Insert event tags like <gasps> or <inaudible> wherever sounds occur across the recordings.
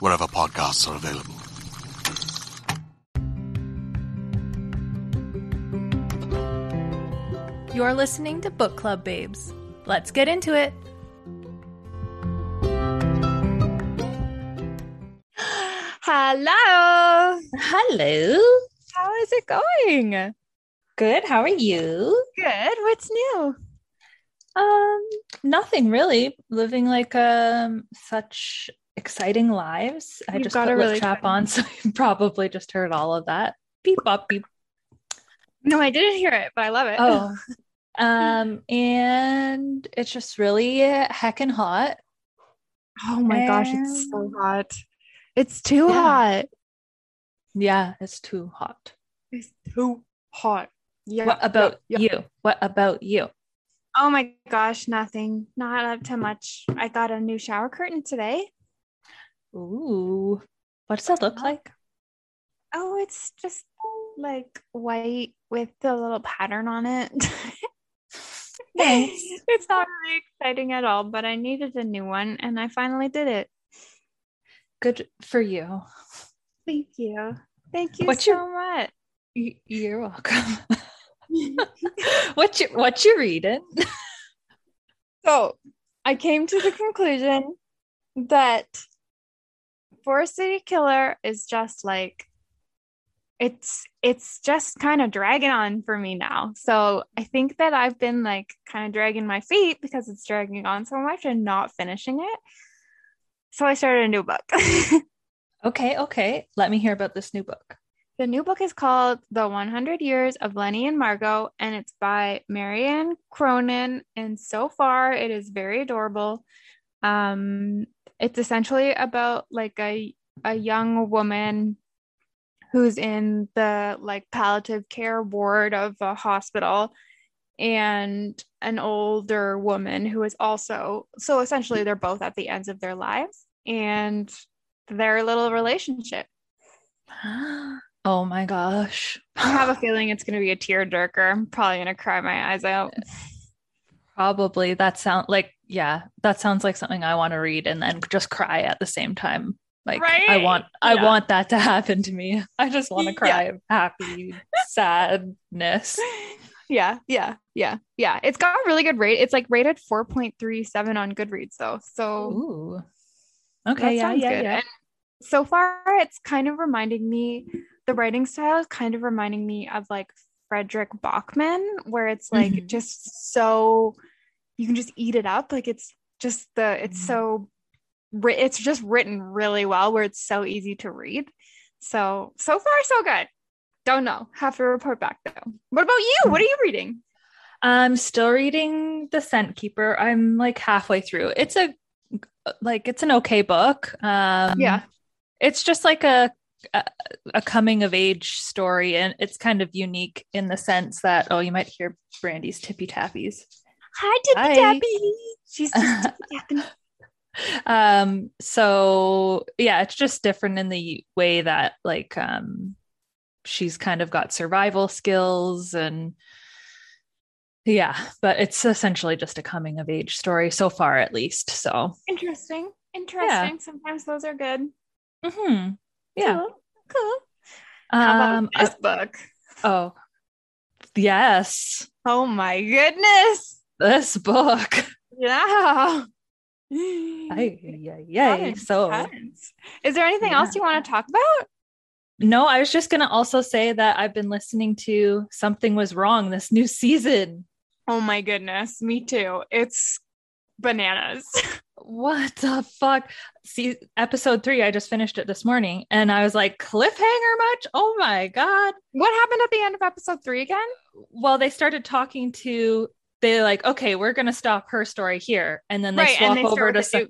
wherever podcasts are available. You're listening to Book Club Babes. Let's get into it. Hello. Hello. How is it going? Good. How are you? Good. What's new? Um, nothing really. Living like um such exciting lives. I You've just got a really trap on, <laughs> so you probably just heard all of that. Beep bop beep. No, I didn't hear it, but I love it. Oh. <laughs> um, and it's just really heckin' hot. oh my gosh, it's so hot. It's too Yeah. hot. Yeah, it's too hot. It's too hot. Yeah. what about yeah. you? What about you? Oh my gosh, nothing. Not up to much. I got a new shower curtain today. Ooh. What does that look oh. like? Oh, it's just like white with a little pattern on it. <laughs> Nice. it's not really exciting at all, but I needed a new one and I finally did it. Good for you. Thank you. Thank you What's so your- much. You're welcome. <laughs> what you what you reading? <laughs> So I came to the conclusion that Forest City Killer is just like it's it's just kind of dragging on for me now. So I think that I've been like kind of dragging my feet because it's dragging on so much and not finishing it. So I started a new book. <laughs> Okay, okay. Let me hear about this new book. The new book is called The 100 Years of Lenny and Margot, and it's by Marianne Cronin. And so far, it is very adorable. Um, it's essentially about like a a young woman who's in the like palliative care ward of a hospital and an older woman who is also so essentially they're both at the ends of their lives and their little relationship <gasps> Oh my gosh. I have a feeling it's going to be a tear tearjerker. I'm probably going to cry my eyes out. Probably that sound like yeah, that sounds like something I want to read and then just cry at the same time. Like I Right? want I want that to happen to me. <laughs> I just want to Yeah. cry of happy sadness. <laughs> Yeah, yeah, yeah, yeah. It's got a really good rate. It's like rated 4.37 on Goodreads though. So Ooh. Okay, yeah, yeah, good. yeah. And so far it's kind of reminding me the writing style is kind of reminding me of like Fredrik Backman where it's like Mhm. just so you can just eat it up like it's just the it's Mhm. so it's just written really well where it's so easy to read. So so far so good. Don't know. Have to report back though. What about you? What are you reading? I'm still reading The Scent Keeper. I'm like halfway through. It's a like it's an okay book. Um Yeah. It's just like a a, a coming of age story and it's kind of unique in the sense that oh you might hear Brandy's tippy tappies. Hi, Tippy Hi. Tappy. She's just <laughs> tippy um so yeah it's just different in the way that like um she's kind of got survival skills and yeah but it's essentially just a coming of age story so far at least so Interesting. Interesting. Sometimes those are good. mhm. yeah Cool. Cool. How about um this uh, book? oh yes Oh my goodness. This book Yeah. Yay, yay. so intense. Is there anything else you want to talk about? no i was just going to also say that i've been listening to something was wrong this new season Oh my goodness. Me too. It's bananas. what the fuck see episode three i just finished it this morning and i was like cliffhanger much oh my god what happened at the end of episode three again? well they started talking to they're like okay we're gonna stop her story here and then they right. swap they over to some,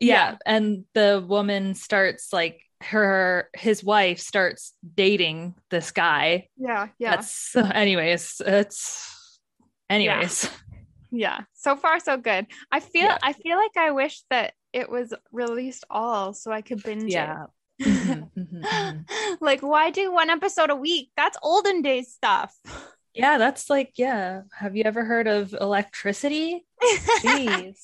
yeah. yeah. and the woman starts like her his wife starts dating this guy yeah. Yeah. that's <laughs> anyways it's anyways yeah. So far, so good. I feel, Yeah. I feel like I wish that it was released all so I could binge yeah it. <laughs> Mhm, mhm, mhm. like, why do one episode a week? That's olden days stuff. Yeah that's like yeah have you ever heard of electricity <laughs> Jeez.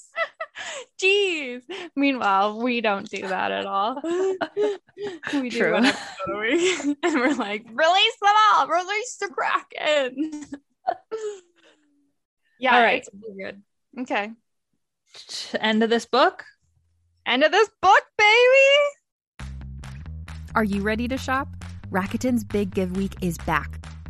Jeez. Meanwhile, we don't do that at all. <laughs> we do one episode <laughs> and we're like, release them all, release the Kraken. yeah, All right. it's good. Okay, End of this book. end of this book, baby. Are you ready to shop? Rakuten's Big Give Week is back.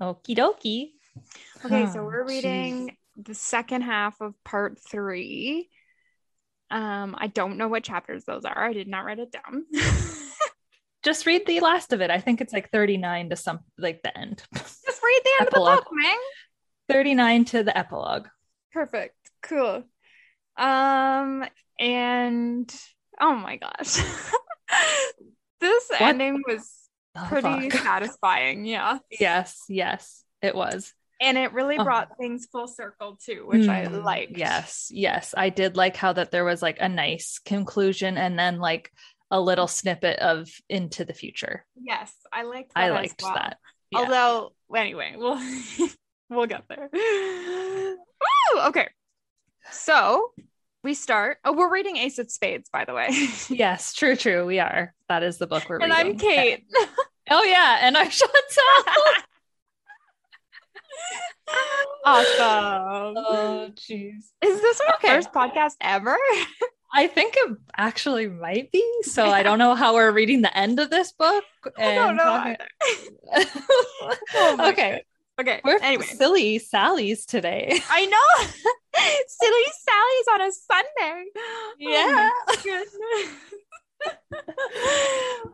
Okie dokie. Okay, so we're reading the second half of part three. Um, I don't know what chapters those are. I did not write it down. <laughs> Just read the last of it. I think it's like 39 to some like the end. Just read the end Epilogue. of the book, man. 39 to the epilogue. Perfect. Cool. Um, and oh my gosh. <laughs> this ending was The pretty fuck? <laughs> satisfying, yeah. yes, yes, it was. And it really Oh. brought things full circle too, which I Mm, liked. Yes, yes. I did like how that there was like a nice conclusion and then like a little snippet of into the future. Yes, I liked that. I liked well. that. Yeah. Although, anyway, we'll <laughs> we'll get there. Woo! Okay, so we start. Oh, we're reading Ace of Spades, by the way, <laughs> yes, true, true. We are. That is the book we're and reading. I'm Kate. <laughs> Oh yeah, and I'm Chantal. <laughs> awesome. oh jeez. Is this our Okay. first podcast ever? I think it actually might be. So I don't know how we're reading the end of this book. I don't know. Oh okay, Okay. we're anyway, silly Sally's today. I know. Silly Sally's on a Sunday. Oh yeah. Oh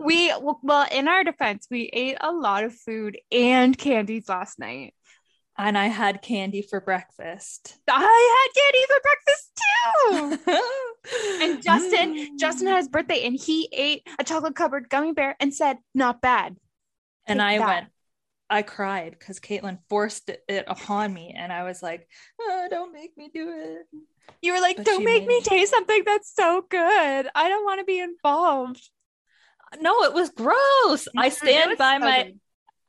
we well, in our defense, we ate a lot of food and candies last night. And I had candy for breakfast. I had candy for breakfast too. <laughs> And Justin, mm. Justin had his birthday and he ate a chocolate covered gummy bear and said, not bad. and I that. went, I cried because Katelynn forced it, upon me, and I was like, oh, "Don't make me do it." You were like, But "Don't make me it. taste something that's so good. I don't want to be involved." No, it was gross. I stand by so my good.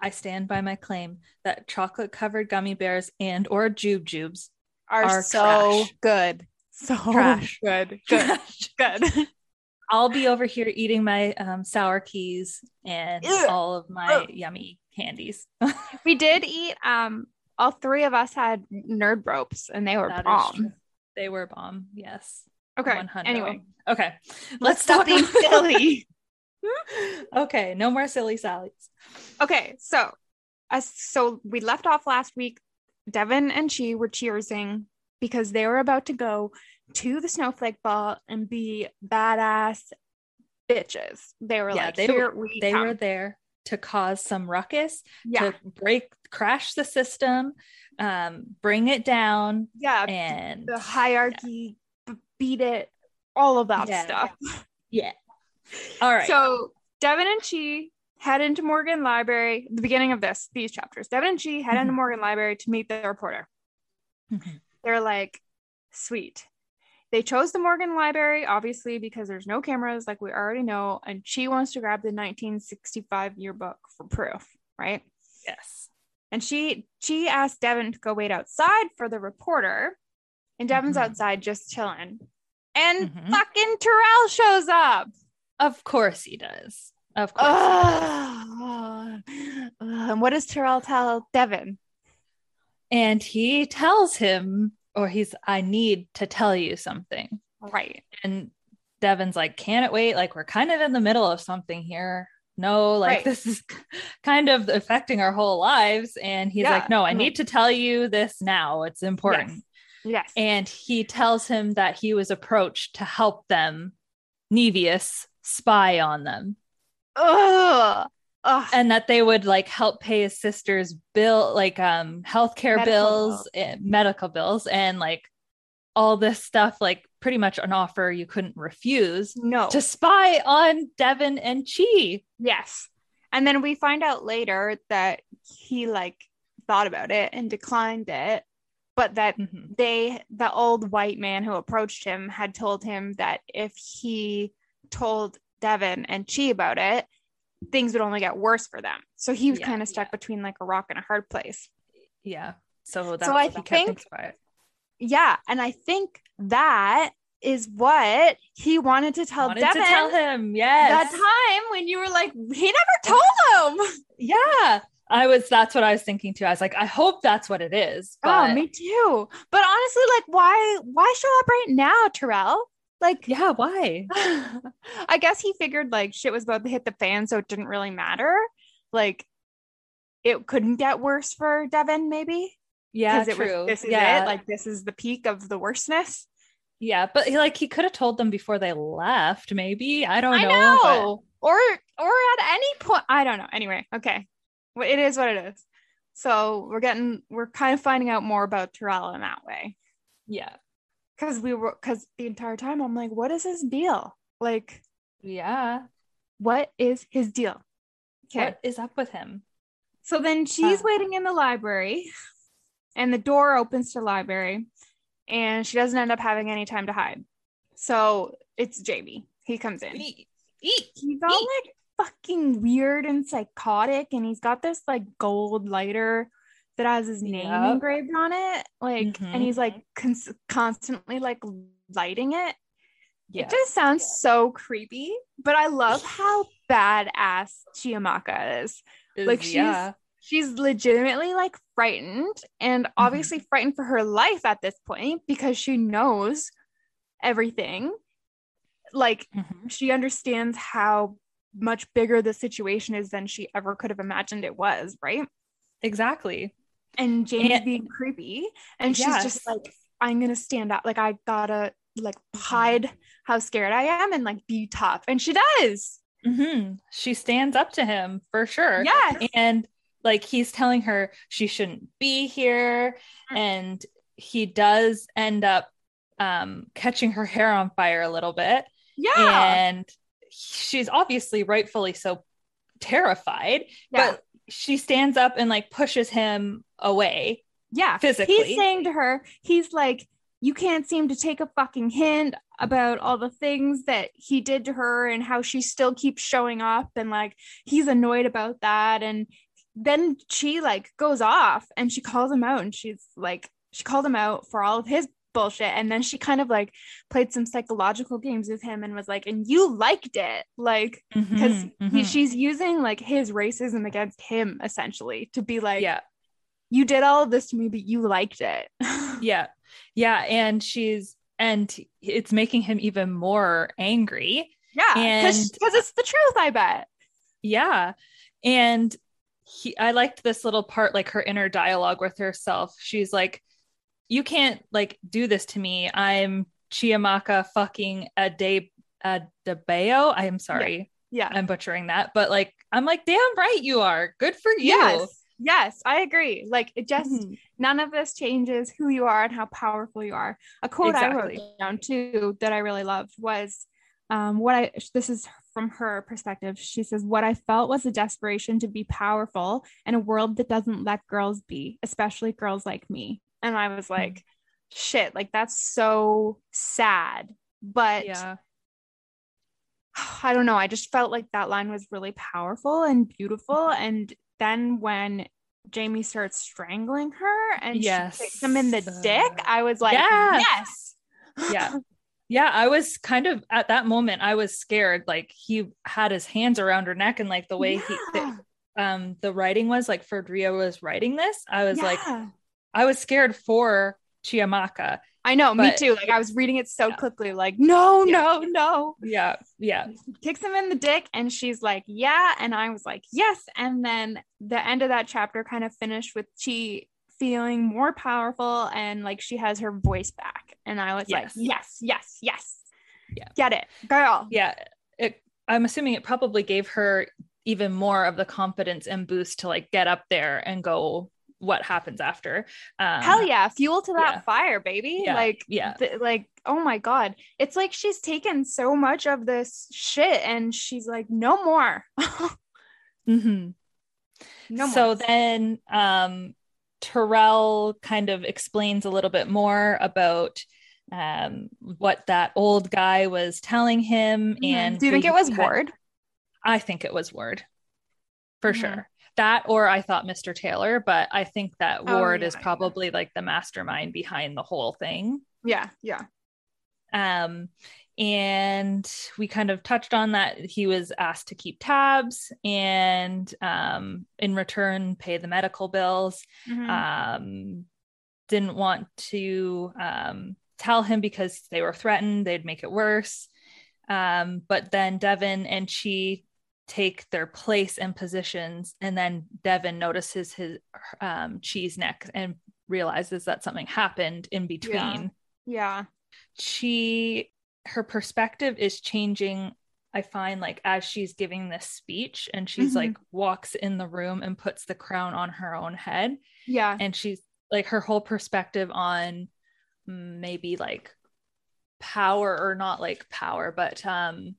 I stand by my claim that chocolate covered gummy bears and or jube jubes are, are so trash. good. So Trash. good. <laughs> Good. good. I'll be over here eating my um, sour keys and all of my yummy candies. <laughs> we did eat um all three of us had nerd ropes and they were That bomb. They were bomb. Yes. Okay. 100. Anyway, Okay. let's Let's stop being silly. <laughs> okay. No more silly sallies. Okay, so as so we left off last week. Devon and Chi were cheersing because they were about to go to the snowflake ball and be badass bitches. They were Yeah, like, they "Here were- we They come." were there to cause some ruckus, yeah, to break, crash the system, um, bring it down, yeah, and the hierarchy, b- beat it, all of that Yeah. stuff. Yeah. All right. So Devon and Chi head into Morgan Library. The beginning of this, these chapters. Devon and Chi head into Mhm. Morgan Library to meet the reporter. Mhm. They're like, sweet. They chose the Morgan Library, obviously, because there's no cameras, like we already know, and she wants to grab the 1965 yearbook for proof, right? yes. And she she asked Devon to go wait outside for the reporter, and Devon's Mhm. outside just chilling. And Mhm. fucking Terrell shows up. Of course he does. Of course. And what does Terrell tell Devon? and he tells him, or he's, I need to tell you something. Right. And Devon's like, can it wait? Like, we're kind of in the middle of something here. No, like Right. this is <laughs> kind of affecting our whole lives. And he's Yeah, like, no, I I'm need to tell you this now. It's important. Yes. And he tells him that he was approached to help them, Niveus, spy on them. Ugh. Ugh. and that they would like help pay his sister's bill like um healthcare Medical bills bills. and medical bills and like all this stuff like pretty much an offer you couldn't refuse no. to spy on Devon and Chi. yes. And then we find out later that he like thought about it and declined it, but that Mhm. they the old white man who approached him had told him that if he told Devon and Chi about it, things would only get worse for them. So he was Yeah, kind of stuck between like a rock and a hard place. Yeah. So that's I he kept think-. Yeah, and I think that is what he wanted to tell Wanted Devon to tell him, yes. that time when you were like, he never told him. Yeah. I was that's what I was thinking too. I was like, I hope that's what it is. Oh, but oh, me too. But honestly, like, why why show up right now, Terrell? Like, yeah, why? <laughs> I guess he figured like shit was about to hit the fan, so it didn't really matter. Like, it couldn't get worse for Devon, maybe. Yeah, it true. was this is yeah. it. Like, this is the peak of the worstness. Yeah, but he, like he could have told them before they left, maybe. I don't I know. but- Or or at any point, I don't know. Anyway, okay. Well, it is what it is. So we're getting we're kind of finding out more about Terrell in that way. yeah. Because we were because the entire time I'm like, what is his deal? Like, Yeah. what is his deal? Okay. What is up with him? So then she's Uh. waiting in the library, and the door opens to the library, and she doesn't end up having any time to hide. So it's Jamie. He comes in. Eat. Eat. He's all like fucking weird and psychotic, and he's got this like gold lighter that has his name Yep. engraved on it. Like, Mhm. and he's like cons- constantly like lighting it. Yeah. It just sounds so creepy, but I love how badass Chiamaka is. like, she's- yeah. She's legitimately like frightened and obviously frightened for her life at this point because she knows everything. Like, Mhm. she understands how much bigger the situation is than she ever could have imagined it was, right? Exactly. And Jamie's And- being creepy and she's just like, I'm gonna stand up. Like, I gotta like Mm-hmm. hide how scared I am and like be tough. And she does. Mhm. She stands up to him for sure. Yeah. And like he's telling her she shouldn't be here. Mm. And he does end up um, catching her hair on fire a little bit. Yeah. And she's obviously rightfully so terrified. yeah. But she stands up and like pushes him away. Yeah. Physically. He's saying to her, he's like, you can't seem to take a fucking hint about all the things that he did to her and how she still keeps showing up and like he's annoyed about that and then she like goes off and she calls him out and she's like she called him out for all of his bullshit and then she kind of like played some psychological games with him and was like and you liked it like because Mhm, mhm. she's using like his racism against him essentially to be like yeah. you did all of this to me but you liked it <laughs> Yeah. Yeah. And she's, and it's making him even more angry. yeah because it's the truth i bet Yeah. And he, I liked this little part, like her inner dialogue with herself. She's like, you can't like do this to me. I'm Chiamaka fucking Ade Adebayo. I am sorry. yeah I'm butchering that, but like, I'm like, damn right you are. Good for you. yes yes i agree like it just Mhm. none of this changes who you are and how powerful you are a quote i wrote down too that i really loved was um, what i this is from her perspective she says what i felt was a desperation to be powerful in a world that doesn't let girls be especially girls like me and i was like shit like that's so sad but Yeah. <sighs> I don't know. I just felt like that line was really powerful and beautiful. And then when Jamie starts strangling her and Yes. she kicks him in the dick, I was like, Yes. yes. yeah <laughs> yeah i was kind of at that moment i was scared like he had his hands around her neck and like the way he Yeah. the, um the writing was like Ferdria was writing this i was like Yeah. I was scared for chiamaka I know, me too. Like I was reading it so Yeah. quickly, like, no, Yeah. no, no. yeah yeah Kicks him in the dick, and she's like, yeah. And I was like, yes. And then the end of that chapter kind of finished with Chi feeling more powerful and like she has her voice back. And I was Yes. like, yes, yes, yes. Yeah. Get it, girl. yeah it, i'm assuming it probably gave her even more of the confidence and boost to like get up there and go what happens after um Hell yeah, fuel to that yeah. fire, baby. Yeah, Like, yeah. th- like, oh my god, it's like she's taken so much of this shit, and she's like, no more, <laughs> mhm. no more. so then um Terrell kind of explains a little bit more about um what that old guy was telling him Mhm. and do you think it was Ward? I think it was Ward. For Mhm. sure. That or I thought Mr. Taylor, but I think that Oh, Ward yeah, is yeah. probably like the mastermind behind the whole thing. Yeah, yeah, Um, and we kind of touched on that he was asked to keep tabs and um, in return pay the medical bills. Mhm. Um, didn't want to um, tell him because they were threatened, they'd make it worse. Um, but then Devon and Chi take their place and positions, and then Devon notices his um, Chi's neck and realizes that something happened in between. Yeah, she her perspective is changing i find like as she's giving this speech and she's Mhm. like walks in the room and puts the crown on her own head. Yeah, and she's like her whole perspective on maybe like power or not like power but um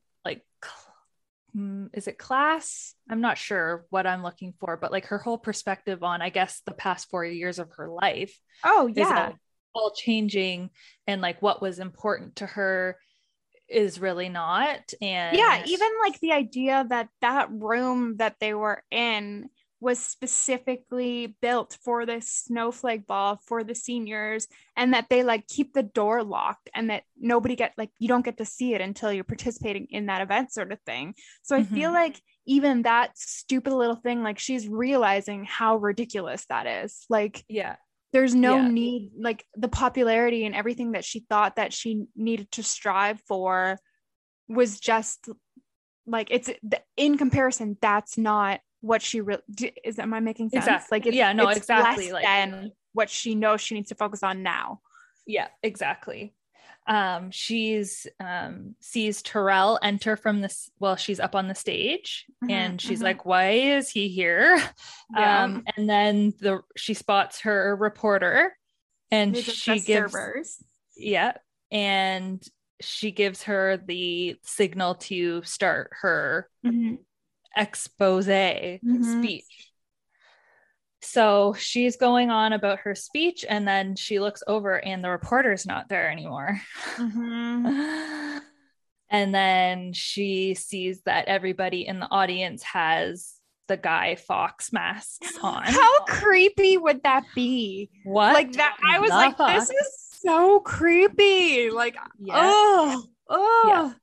Mm, is it class i'm not sure what i'm looking for but like her whole perspective on i guess the past 4 years of her life oh yeah, all changing and like what was important to her is really not and yeah. Even like the idea that that room that they were in was specifically built for the snowflake ball for the seniors and that they like keep the door locked and that nobody get like you don't get to see it until you're participating in that event sort of thing so i feel Mhm. like even that stupid little thing like she's realizing how ridiculous that is like yeah there's no Yeah. need like the popularity and everything that she thought that she needed to strive for was just like it's in comparison that's not what she really is am i making sense Exactly. like it's, Yeah, no, it's exactly, like- than what she knows she needs to focus on now yeah exactly um she's um sees terrell enter from this well she's up on the stage Mhm, and she's mhm. like why is he here um and then the she spots her reporter and she gives servers. yeah and she gives her the signal to start her Mhm. Expose Mhm. speech so she's going on about her speech and then she looks over and the reporter's not there anymore Mhm. <laughs> and then she sees that everybody in the audience has the Guy Fawkes masks <gasps> on How creepy would that be? what Like that I was the like, fuck? this is so creepy. Like, Yeah. oh, oh. Yeah.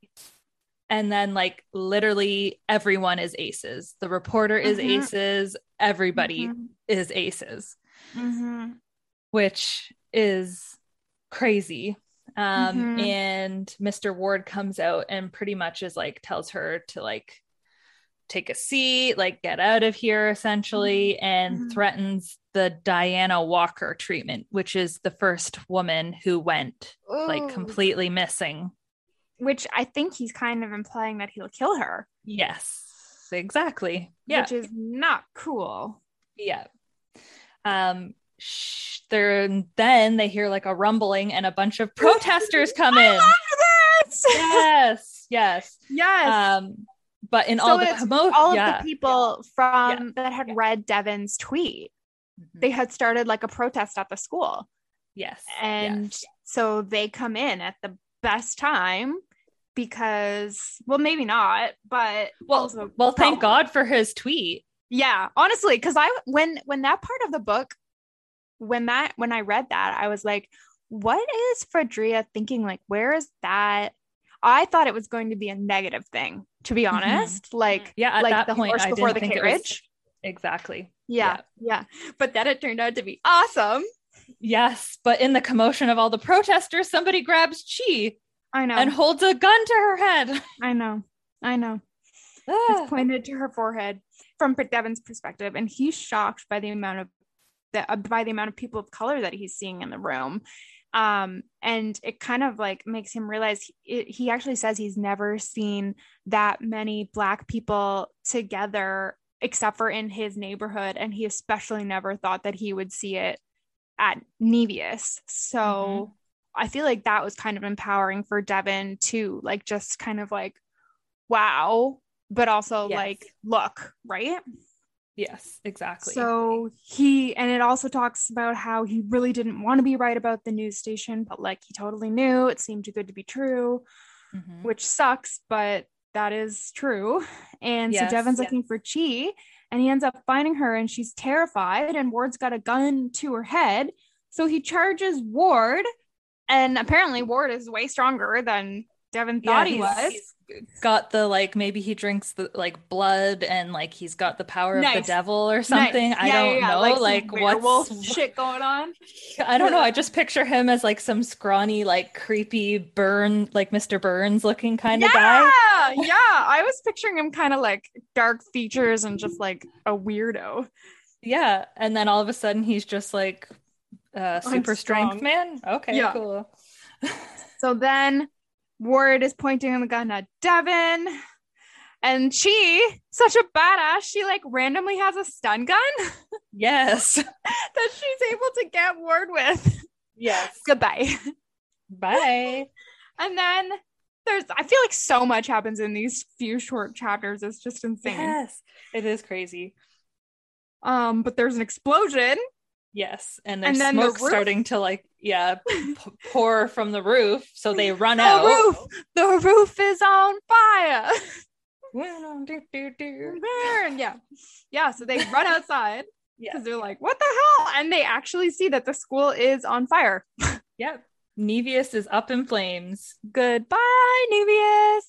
And then like literally everyone is aces the reporter is Mhm. aces everybody Mhm. is aces Mhm. which is crazy um Mhm. and mr ward comes out and pretty much is like tells her to like take a seat like get out of here essentially and Mhm. threatens the diana walker treatment which is the first woman who went like completely missing Which I think he's kind of implying that he'll kill her, yes exactly yeah which is not cool. Yeah. Um sh- there then they hear like a rumbling and a bunch of protesters <laughs> come in. Yes, yes. yes. Um but in So all the commotion all of the people from that had Yeah. read Devon's tweet, Mhm. they had started like a protest at the school. yes. And yes. so they come in at the best time because, well, maybe not, but well, well thank. God for his tweet. Yeah, honestly, because I when when that part of the book, when that when I read that, I was like, what is Fredria thinking? Like, where is that? I thought it was going to be a negative thing, to be Mhm. honest. Like, Yeah, like the point horse I before the it was- carriage. Exactly. Yeah, yeah, But then it turned out to be awesome. Yes, but in the commotion of all the protesters, somebody grabs Chi I know. and holds a gun to her head. <laughs> I know. I know. Ah. It's pointed to her forehead from Devon's perspective, and he's shocked by the amount of the uh, by the amount of people of color that he's seeing in the room. Um, and it kind of like makes him realize he, it, he actually says he's never seen that many black people together except for in his neighborhood, and he especially never thought that he would see it at Niveus. So. Mhm. I feel like that was kind of empowering for Devon too, like just kind of like, wow, but also Yes. like, look, right? yes, exactly. So he, and it also talks about how he really didn't want to be right about the news station, but like he totally knew it seemed too good to be true, Mhm. which sucks, but that is true. And Yes, so Devon's yeah. looking for Chi and he ends up finding her and she's terrified and Ward's got a gun to her head. So he charges Ward and apparently Ward is way stronger than Devon thought he was. got the like maybe he drinks the like blood and like he's got the power of the devil or something. Nice. I Yeah, don't yeah, yeah. know. Like, werewolf what's <laughs> shit going on. I don't know. I just picture him as like some scrawny, like creepy burn, like Mr. Burns looking kind of guy. Yeah, yeah. I was picturing him kind of like dark features and just like a weirdo. Yeah. And then all of a sudden he's just like uh super strength man. Okay, Yeah. cool. So then Ward is pointing the gun at Devon. And she, such a badass, she like randomly has a stun gun <laughs> yes. that she's able to get Ward with. Yes. Goodbye. Bye. And then there's, I feel like so much happens in these few short chapters. It's just insane. Yes. It is crazy. Um, but there's an explosion. Yes. And there's And then the smoke roof- starting to like, yeah, <laughs> p- pour from the roof. So they run The out. roof, the roof is on fire. <laughs> Yeah. Yeah. So they run <laughs> outside Yeah. because they're like, what the hell? And they actually see that the school is on fire. Yep. Niveus is up in flames. Goodbye, Nubius.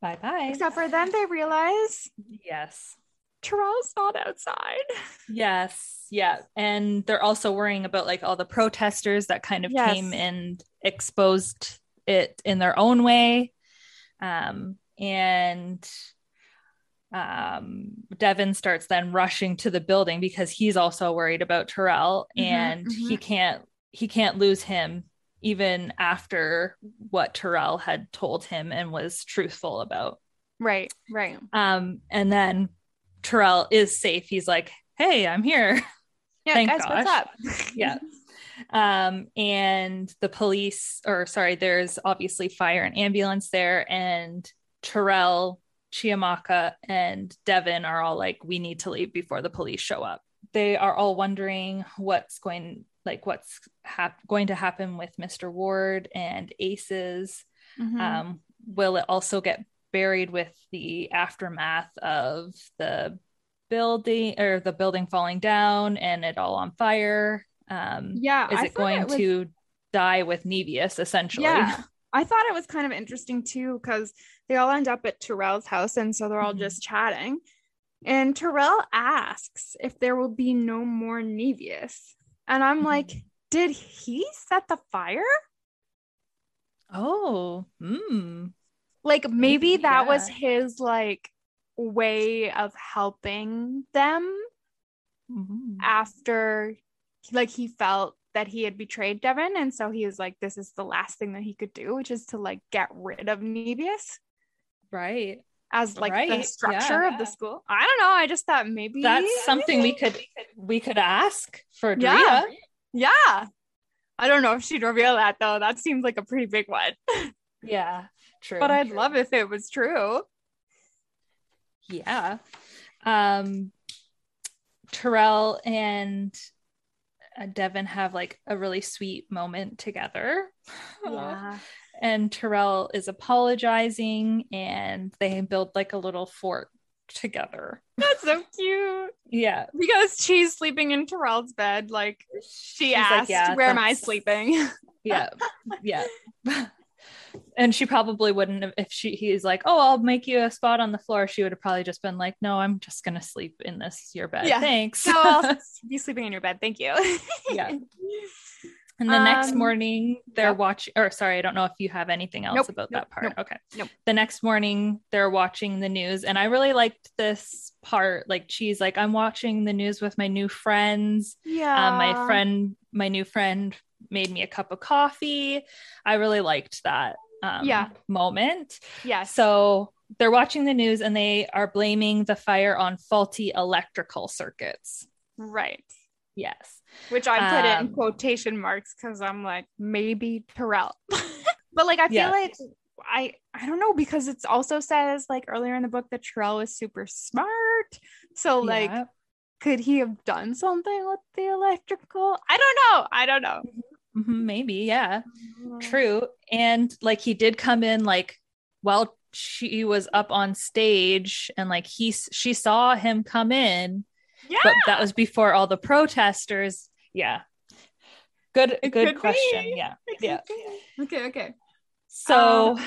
Bye bye. Except for then they realize Yes. Terrell's not outside. Yes. Yeah. And they're also worrying about like all the protesters that kind of Yes. came and exposed it in their own way. Um, and um, Devon starts then rushing to the building because he's also worried about Terrell Mhm, and he mhm. can't he can't lose him even after what Terrell had told him and was truthful about. Right, right. Um, and then Terrell is safe. He's like, "Hey, I'm here." Yeah, Thank guys, what's up? <laughs> yeah. Um, and the police, or sorry, there's obviously fire and ambulance there, and Terrell, Chiamaka, and Devon are all like, "We need to leave before the police show up." they are all wondering what's going like what's hap- going to happen with Mr. Ward and Aces. Mhm. Um, will it also get buried with the aftermath of the building or the building falling down and it all on fire? Um, yeah. is I it going was- to die with Niveus essentially? Yeah. <laughs> I thought it was kind of interesting too because they all end up at Terrell's house and so they're all Mhm. just chatting. And Terrell asks if there will be no more Niveus. And I'm like, did he set the fire? Oh, hmm. Like maybe that was his like way of helping them Mhm. after like he felt that he had betrayed Devon and so he was like this is the last thing that he could do which is to like get rid of Niveus Right. as like the structure yeah. of the school. I don't know, I just thought maybe That's something we could we could ask for Drea. Yeah. Yeah. I don't know if she'd reveal that though. That seems like a pretty big one. <laughs> Yeah, true. But I'd love if it was true. yeah. Um Terrell and uh, Devon have like a really sweet moment together. Yeah. <laughs> And Terrell is apologizing and they build like a little fort together. That's so cute. Yeah. Because she's sleeping in Terrell's bed. Like she She's like, asked, "Yeah, Where am I sleeping? <laughs> Yeah. Yeah. <laughs> and she probably wouldn't have if she he's like, "Oh, I'll make you a spot on the floor." She would have probably just been like, "No, I'm just going to sleep in this your bed. Yeah. Thanks." no, I'll <laughs> be sleeping in your bed. Thank you. Yeah. <laughs> And the next Um, morning, they're yep. watching, or sorry, I don't know if you have anything else Nope, about nope, that part. nope, okay. nope. The next morning, they're watching the news. And I really liked this part. Like, she's like, I'm watching the news with my new friends. yeah. Um, my friend, my new friend made me a cup of coffee. I really liked that um, Yeah. moment. Yeah. So they're watching the news and they are blaming the fire on faulty electrical circuits. right. Yes. Which I put Um, in quotation marks because I'm like, maybe Terrell. <laughs> but like I feel Yeah. like I I don't know because it's also says like earlier in the book that Terrell was super smart. So like Yeah. could he have done something with the electrical? I don't know. I don't know. Mhm, maybe. Yeah. True. And like he did come in like while she was up on stage and like he she saw him come in, Yeah. but that was before all the protesters. Yeah. Good It good question. be. Yeah. Yeah. Okay, okay. So Um,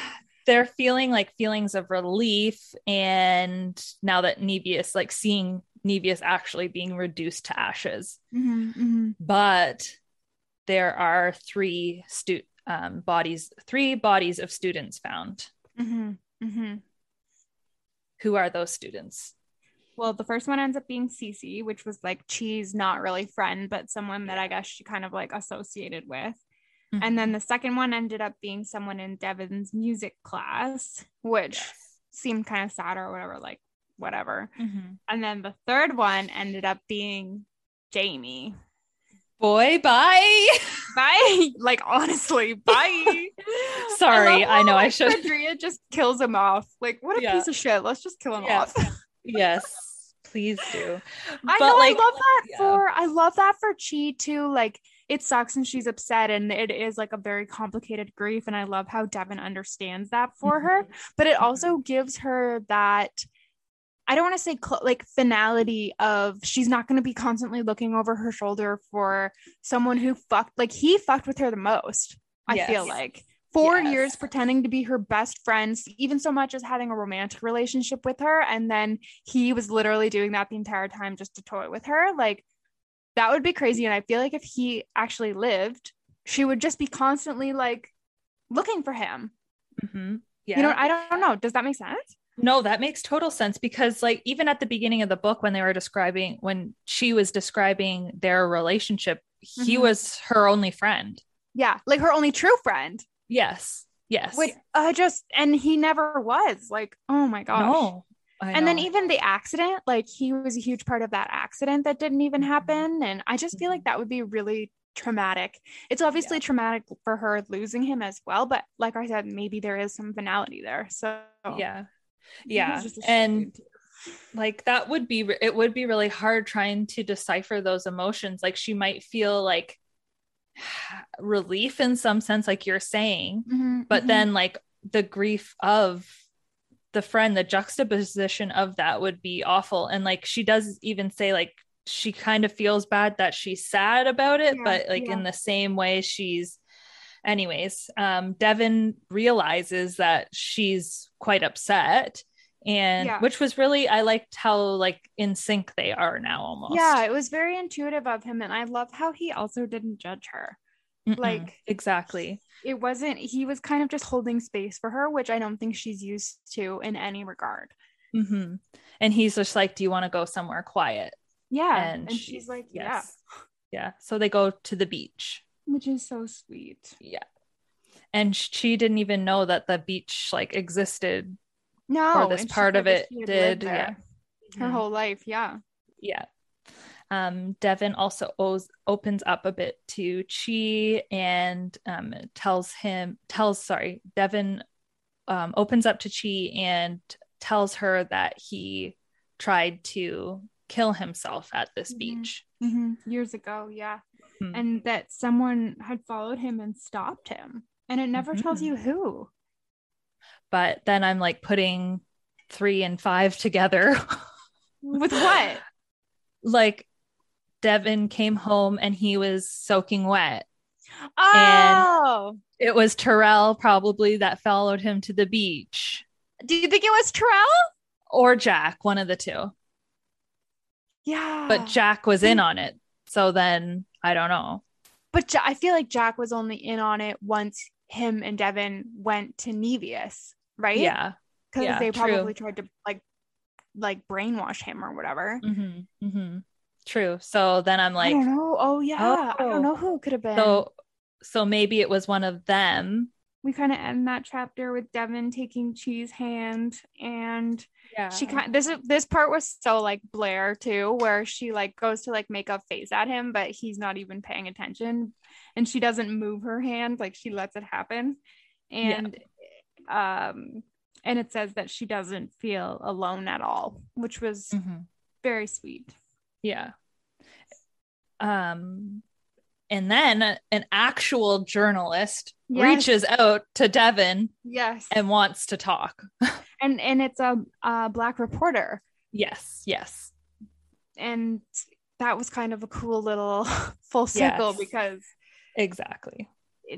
they're feeling like feelings of relief and now that Niveus like seeing Niveus actually being reduced to ashes. Mhm, mhm. but there are three stu- um, bodies, three bodies of students found. Mhm, mhm. Who are those students? Well, the first one ends up being Cece, which was like Chi's, not really friend, but someone that I guess she kind of like associated with. Mm-hmm. And then the second one ended up being someone in Devon's music class, which seemed kind of sad or whatever, like whatever. Mhm. And then the third one ended up being Jamie. Boy, bye. Bye. <laughs> like honestly, bye. <laughs> Sorry, love I, know how, I should. Andrea just kills him off. Like, what a Yeah. piece of shit. Let's just kill him Yeah. off. <laughs> yes, please do. I But, know like, I love that yeah. for I love that for Chi too. Like it sucks and she's upset and it is like a very complicated grief and I love how Devon understands that for her. Mm-hmm. But it mm-hmm. also gives her that I don't want to say cl- like finality of she's not going to be constantly looking over her shoulder for someone who fucked like he fucked with her the most. I feel like four Yes. years pretending to be her best friends, even so much as having a romantic relationship with her. And then he was literally doing that the entire time just to toy with her. Like that would be crazy. And I feel like if he actually lived, she would just be constantly like looking for him. Mhm. Yeah. You know, I don't know. Does that make sense? No, that makes total sense because, like, even at the beginning of the book, when they were describing, when she was describing their relationship, he Mhm. was her only friend. Yeah. Like her only true friend. Yes. Yes. Which I just, and he never was like, oh my gosh. no. And then even the accident, like he was a huge part of that accident that didn't even Mhm. happen. And I just feel like Mhm. that would be really traumatic. It's obviously Yeah. traumatic for her losing him as well, but like I said, maybe there is some finality there. So yeah. Yeah. was just a shitty And like that would be it would be really hard trying to decipher those emotions like she might feel like <sighs> relief in some sense like you're saying Mhm, but mhm. then like the grief of the friend the juxtaposition of that would be awful and like she does even say like she kind of feels bad that she's sad about it Yeah, but like yeah. in the same way she's anyways um Devon realizes that she's quite upset and Yeah. which was really i liked how like in sync they are now almost yeah, it was very intuitive of him. And I love how he also didn't judge her. Mm-mm. like- exactly It wasn't, he was kind of just holding space for her, which I don't think she's used to in any regard. hmm and he's just like do you want to go somewhere quiet Yeah. and, And, she- she's like, yes. yeah so they go to the beach yeah, which is so sweet. yeah and she didn't even know that the beach like existed No. or this part of it did yeah Her whole life. Yeah. yeah um Devon also owes, opens up a bit to chi and um tells him tells sorry Devon um opens up to chi and tells her that he tried to kill himself at this Mhm. beach Mhm, Years ago. Yeah. Mhm. And that someone had followed him and stopped him. And it never tells Mhm. you who. but then i'm like putting three and five together <laughs> With what? like Devon came home and he was soaking wet Oh. it was terrell probably that followed him to the beach Do you think it was Terrell? or jack one of the two Yeah. but jack was in on it so then i don't know But I feel like Jack was only in on it once him and Devon went to Niveus, right? yeah Because yeah, they true. probably tried to like like brainwash him or whatever. hmm hmm true so then i'm like, I like don't know. Oh yeah. I Oh. don't know who it could have been. so so maybe it was one of them we kind of end that chapter with Devon taking Chi's hand and yeah she kind this is this part was so like Blair too, where she like goes to like make a face at him, but he's not even paying attention, and she doesn't move her hand, like she lets it happen, Yeah. and um, and it says that she doesn't feel alone at all, which was Mhm. very sweet. Yeah. Um, and then an actual journalist Yes. reaches out to Devon Yes, and wants to talk. <laughs> and and it's a, a black reporter, Yes, yes, and that was kind of a cool little <laughs> full circle Yes. because exactly.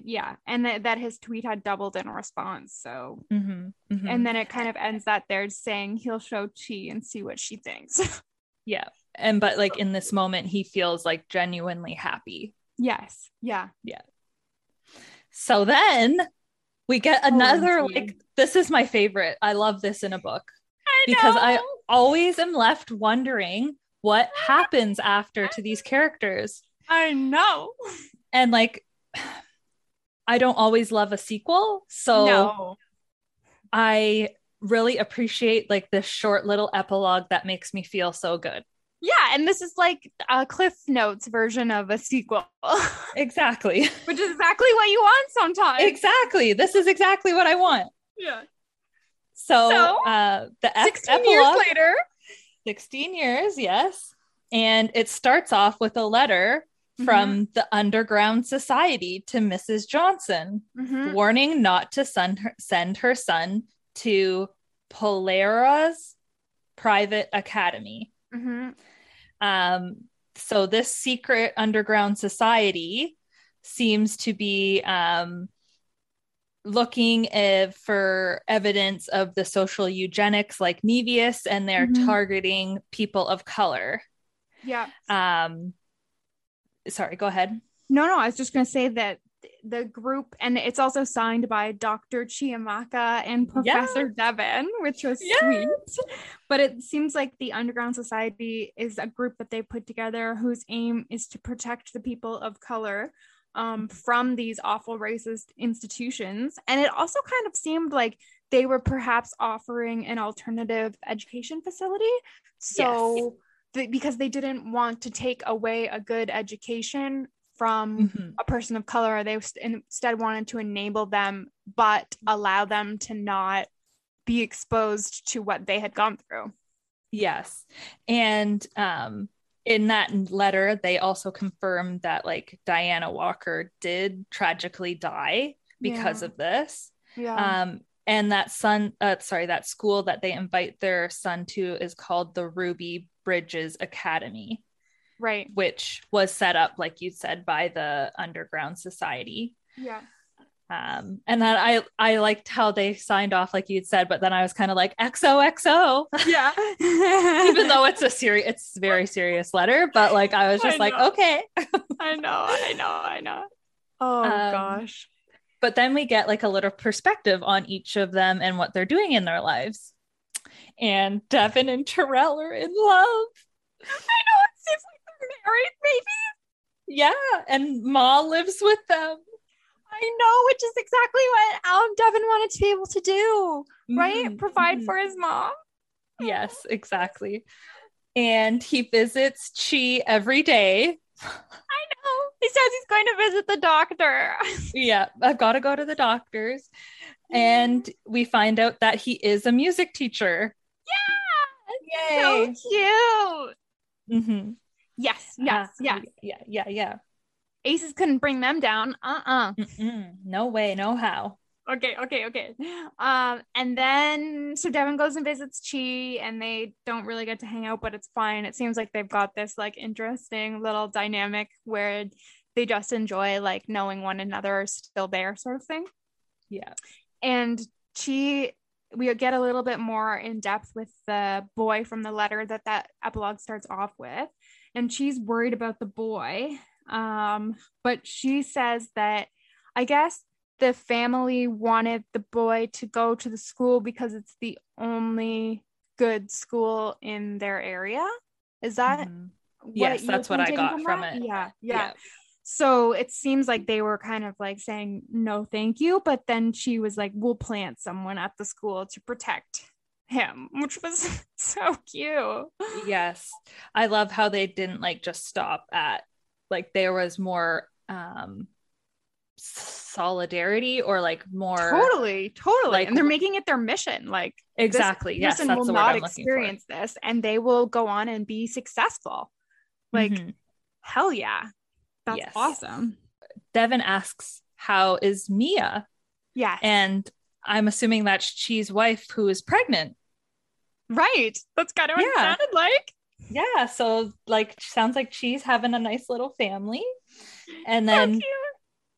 yeah and that, that his tweet had doubled in response so hmm and then it kind of ends that there saying he'll show chi and see what she thinks <laughs> yeah, and but like in this moment, he feels like genuinely happy. Yes yeah Yeah. So then we get another OMG. like this is my favorite. I love this in a book because I always am left wondering what happens after to these characters. i know and like I don't always love a sequel, so no I really appreciate like this short little epilogue that makes me feel so good. Yeah and this is like a cliff notes version of a sequel <laughs> Exactly. which is exactly what you want sometimes exactly. This is exactly what I want. yeah So, So, uh the ep- 16 years later 16 years, yes. And it starts off with a letter from the underground society to Mrs. Johnson. Mhm. warning not to send her, send her son to Polara's private academy. Mhm. Um, so this secret underground society seems to be um, looking uh, for evidence of the social eugenics like Niveus, and they're Mhm. targeting people of color. yeah Um, sorry, go ahead. No, no, I was just going to say that the group, and it's also signed by Dr. Chiamaka and Professor Devon, which was Yes. sweet. But it seems like the Underground Society is a group that they put together whose aim is to protect the people of color um, from these awful racist institutions. And it also kind of seemed like they were perhaps offering an alternative education facility. So, th- because they didn't want to take away a good education from Mhm. a person of color, they instead wanted to enable them, but allow them to not be exposed to what they had gone through. Yes. And um in that letter they also confirmed that like Diana Walker did tragically die because Yeah. of this. Yeah. Um and that son uh sorry, that school that they invite their son to is called the Ruby Bridges Academy, right. which was set up like you said by the underground society. Yeah. Um, and then I I liked how they signed off like you'd said, but then I was kind of like XOXO, <laughs> Yeah. even though it's a serious, <laughs> it's very serious letter. But like I was just I like, okay. I know, I know, I know. Oh Um, gosh. But then we get like a little perspective on each of them and what they're doing in their lives. And Devon and Terrell are in love. I know it seems like married, maybe. Yeah, and Ma lives with them. I know, which is exactly what um Devon wanted to be able to do, right? Mhm, Provide mhm. for his mom. Yes, exactly. And he visits Chi every day. I know. He says he's going to visit the doctor. <laughs> yeah, I've got to go to the doctors. And we find out that he is a music teacher. yeah. Yay. So cute. Mhm. Yes, yes, Uh, yes. Yeah, yeah, yeah. Aces couldn't bring them down. Uh-uh. Mm-mm. No way, no how. Okay, okay, okay. Um, and then so Devon goes and visits Chi, and they don't really get to hang out, but it's fine. It seems like they've got this like interesting little dynamic where they just enjoy like knowing one another are still there, sort of thing. Yeah. And Chi, we get a little bit more in depth with the boy from the letter that that epilogue starts off with, and she's worried about the boy. Um, but she says that I guess the family wanted the boy to go to the school because it's the only good school in their area. Is that Mhm. what Yes, that's what I got from that? it. Yeah, yeah. So it seems like they were kind of like saying no, thank you. But then she was like, "We'll plant someone at the school to protect him," which was <laughs> so cute. Yes. I love how they didn't like just stop at like there was more um solidarity or like more Totally, totally. like- and they're making it their mission. Like this exactly. Yes, person that's will not I'm looking for. experience this, and they will go on and be successful. Like Mhm. hell yeah, that's Yes. awesome. Devon asks, "How is Mia?" yeah And I'm assuming that's Chi's wife who is pregnant. Right. That's kind of what it sounded like. Yeah, so like sounds like she's having a nice little family. And then cute.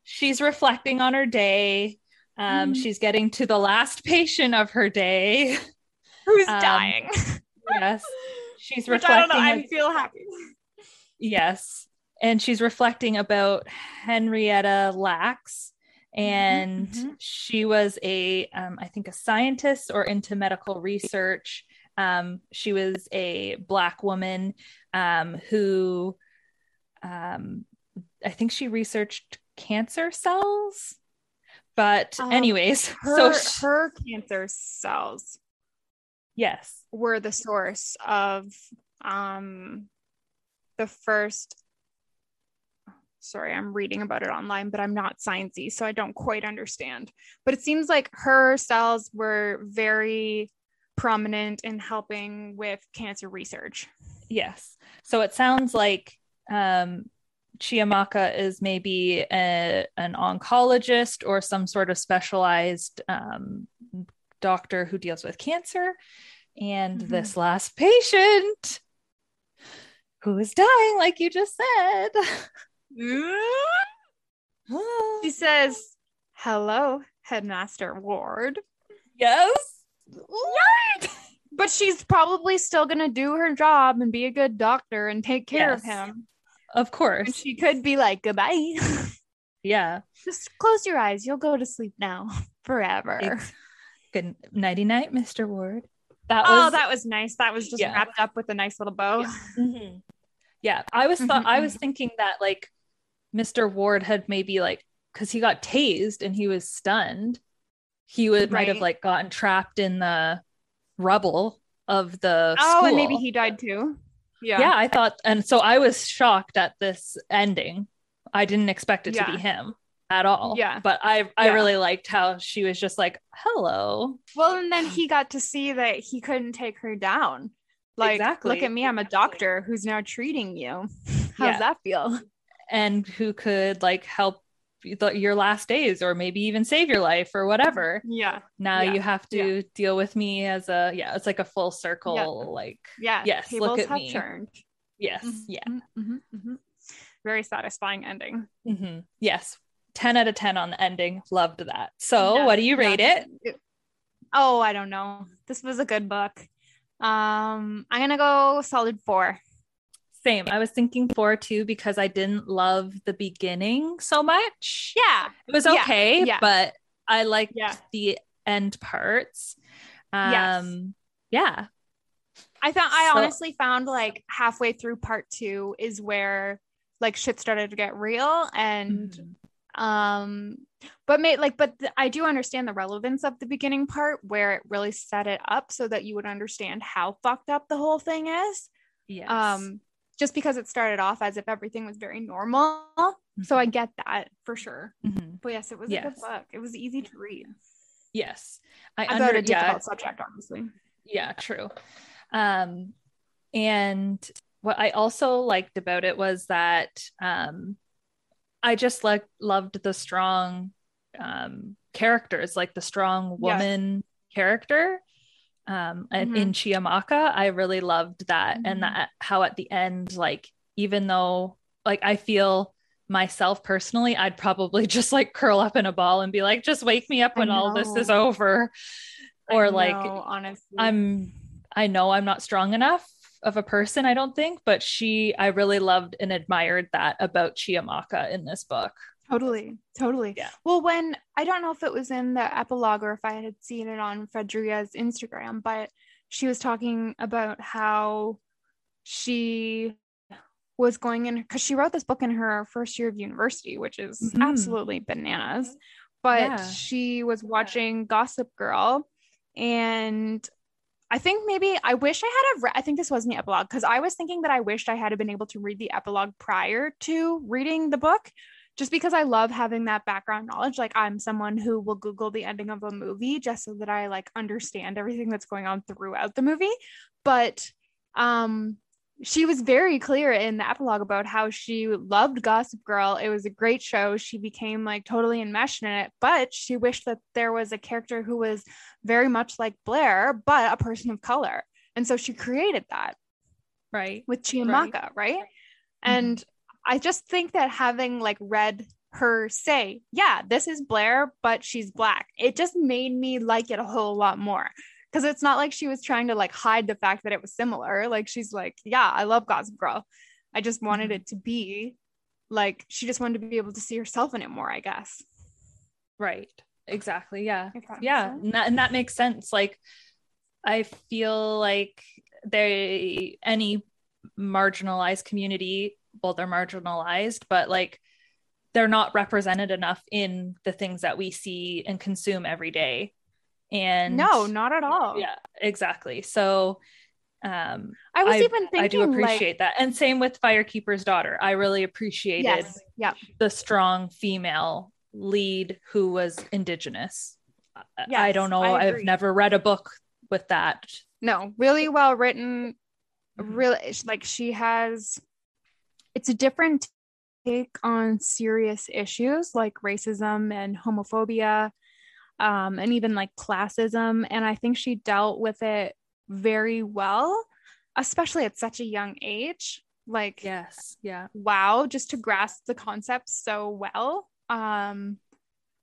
she's reflecting on her day. Um, Mhm. she's getting to the last <laughs> patient of her day. <laughs> Who's um, dying? yes. She's <laughs> Which I reflecting. know. I feel happy. yes. And she's reflecting about Henrietta Lacks. And mhm. she was a, um, I think, a scientist or into medical research. Um, she was a Black woman um, who, um, I think she researched cancer cells. But, Um, anyways, <laughs> Her, so sh- her cancer cells yes, were the source of um the first sorry i'm reading about it online but i'm not sciencey so i don't quite understand but it seems like her cells were very prominent in helping with cancer research Yes. So it sounds like um, Chiamaka is maybe a, an oncologist or some sort of specialized um, doctor who deals with cancer. And Mhm. this last patient who is dying, like you just said. <laughs> she says hello headmaster ward yes. But she's probably still going to do her job and be a good doctor and take care of him Of course. and she could be like goodbye <laughs> yeah. Just close your eyes. You'll go to sleep now <laughs> forever. Ex- Good nighty night, Mr. Ward. That oh, that was nice. That was just Yeah. wrapped up with a nice little bow. Mhm. Yeah, I was thought I was thinking that like Mr. Ward had maybe like because he got tased and he was stunned, he would might have like gotten trapped in the rubble of the Oh, and maybe he died too. Yeah. yeah. I thought, and so I was shocked at this ending. I didn't expect it to be him at all. Yeah. but I I Yeah. really liked how she was just like, "Hello." Well, and then he got to see that he couldn't take her down. Like, Exactly. look at me, I'm a doctor who's now treating you. <laughs> How's Yeah. that feel? and who could like help your last days or maybe even save your life or whatever Yeah. now Yeah. you have to Yeah. deal with me as a yeah it's like a full circle like Yeah. Yes, Tables look at have me. turned. yes Mhm, yeah mhm, mhm, mhm. Very satisfying ending. hmm yes 10 out of 10 on the ending loved that so what do you rate it Oh, I don't know. This was a good book. Um, I'm gonna go solid four. Same i was thinking four too because i didn't love the beginning so much Yeah. it was okay yeah. but i liked Yeah. the end parts um Yes. yeah I found I So- honestly found like halfway through part two is where like shit started to get real and Mhm. um but made like but I do understand the relevance of the beginning part where it really set it up so that you would understand how fucked up the whole thing is. yes Um just because it started off as if everything was very normal. So I get that for sure. Mhm. But yes, it was a good book. It was easy to read. yes i About under a difficult yeah subject, obviously. yeah true um and what i also liked about it was that um i just like loved the strong um characters like the strong Yes. woman character um and in chiamaka i really loved that Mhm. and that how at the end like even though like i feel myself personally i'd probably <laughs> just like curl up in a ball and be like just wake me up when all this is over I or like know, honestly, I'm I know I'm not strong enough of a person, I don't think, but she I really loved and admired that about Chiamaka in this book. Totally, totally. Yeah. Well, when I don't know if it was in the epilogue or if I had seen it on Faridah's Instagram, but she was talking about how she was going in because she wrote this book in her first year of university, which is Mhm. absolutely bananas. But Yeah. she was watching Gossip Girl, and I think maybe I wish I had have read. I think this was in the epilogue because I was thinking that I wished I had been able to read the epilogue prior to reading the book, just because I love having that background knowledge. Like I'm someone who will Google the ending of a movie just so that I like understand everything that's going on throughout the movie. But um she was very clear in the epilogue about how she loved Gossip Girl. It was a great show. She became like totally enmeshed in it, but she wished that there was a character who was very much like Blair, but a person of color. And so she created that Right. with Chiamaka, right? Mm-hmm. And I just think that having like read her say, yeah, this is Blair, but she's black, it just made me like it a whole lot more. Because it's not like she was trying to like hide the fact that it was similar. Like she's like, yeah, I love Gossip Girl. I just wanted Mhm. it to be like she just wanted to be able to see herself in it more, I guess. Right. Exactly. Yeah. Yeah. And that, and that makes sense. Like I feel like they any marginalized community, well, they're marginalized, but like they're not represented enough in the things that we see and consume every day. And No, not at all. yeah exactly. So um I was I- even thinking i do like, appreciate that. And same with firekeeper's daughter. I really appreciated yes, yeah, the strong female lead who was indigenous. I- i don't know. I i've never read a book with that. No really well written. Mhm. really like she has it's a different take on serious issues like racism and homophobia um, and even like classism and i think she dealt with it very well especially at such a young age like yes yeah wow just to grasp the concepts so well um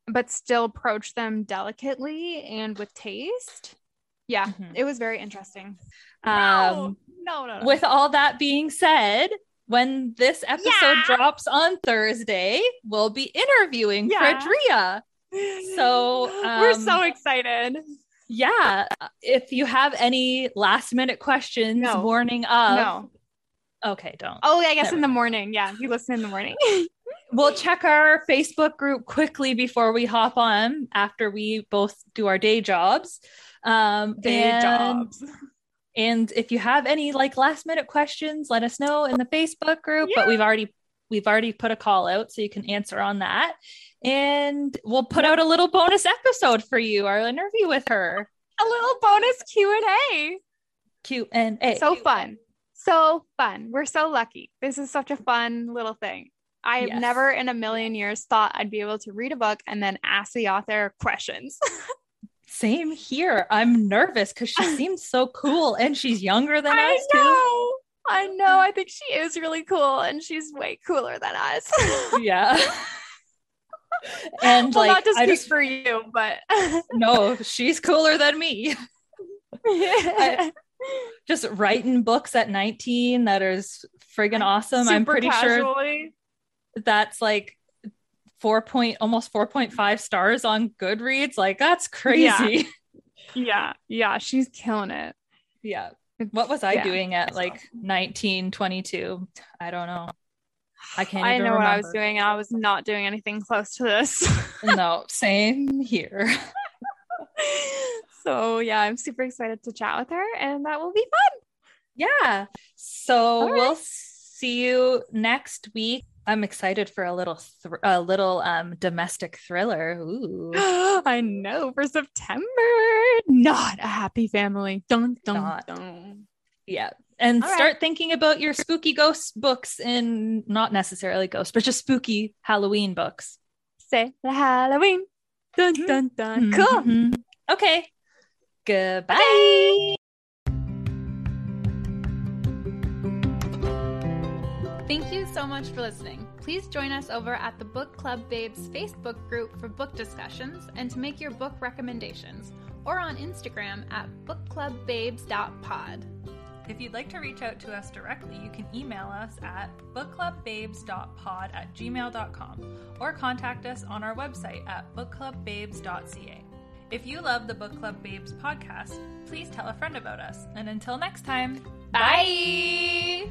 but still approach them delicately and with taste yeah Mhm. it was very interesting um no, no, no. with all that being said when this episode Yeah. drops on thursday we'll be interviewing Yeah. Faridah So, we're um, so excited. yeah if you have any last minute questions No. morning of no. okay don't Oh, I guess Never in the morning. Yeah, you listen in the morning. <laughs> we'll check our facebook group quickly before we hop on after we both do our day jobs um Day and, jobs. And if you have any like last minute questions let us know in the facebook group but we've already we've already put a call out so you can answer on that and we'll put out a little bonus episode for you our interview with her A little bonus Q and A. Q and A. So fun. So fun. We're so lucky. This is such a fun little thing. I have Yes. never in a million years thought I'd be able to read a book and then ask the author questions. <laughs> Same here. I'm nervous because she <laughs> seems so cool and she's younger than I us too. know. I know. I think she is really cool and she's way cooler than us. <laughs> Yeah. and well, like not to I speak just for you, but <laughs> no, she's cooler than me. Just writing books at 19 that is friggin' awesome. I'm Super pretty sure that's like four point almost 4.5 stars on Goodreads. Like that's crazy. <laughs> Yeah, yeah, she's killing it. Yeah. What was I Yeah. doing at like 19, 22? I don't know. I can't I even know what I was remember. doing. I was not doing anything close to this. <laughs> no, same here. <laughs> so yeah, I'm super excited to chat with her, and that will be fun. Yeah. So All right. we'll see you next week. I'm excited for a little thr a little um domestic thriller. Ooh. <gasps> I know for September. Not a happy family. Dun dun Not. dun. Yeah. And All right. start thinking about your spooky ghost books and not necessarily ghosts, but just spooky Halloween books. Say the Halloween. Dun dun dun. Cool. Mhm. Okay. Goodbye. Thank you so much for listening. Please join us over at the Book Club Babes Facebook group for book discussions and to make your book recommendations, or on Instagram at bookclubbabes.pod. If you'd like to reach out to us directly, you can email us at bookclubbabes.pod at gmail.com or contact us on our website at bookclubbabes.ca. If you love the Book Club Babes podcast, please tell a friend about us. And until next time, Bye!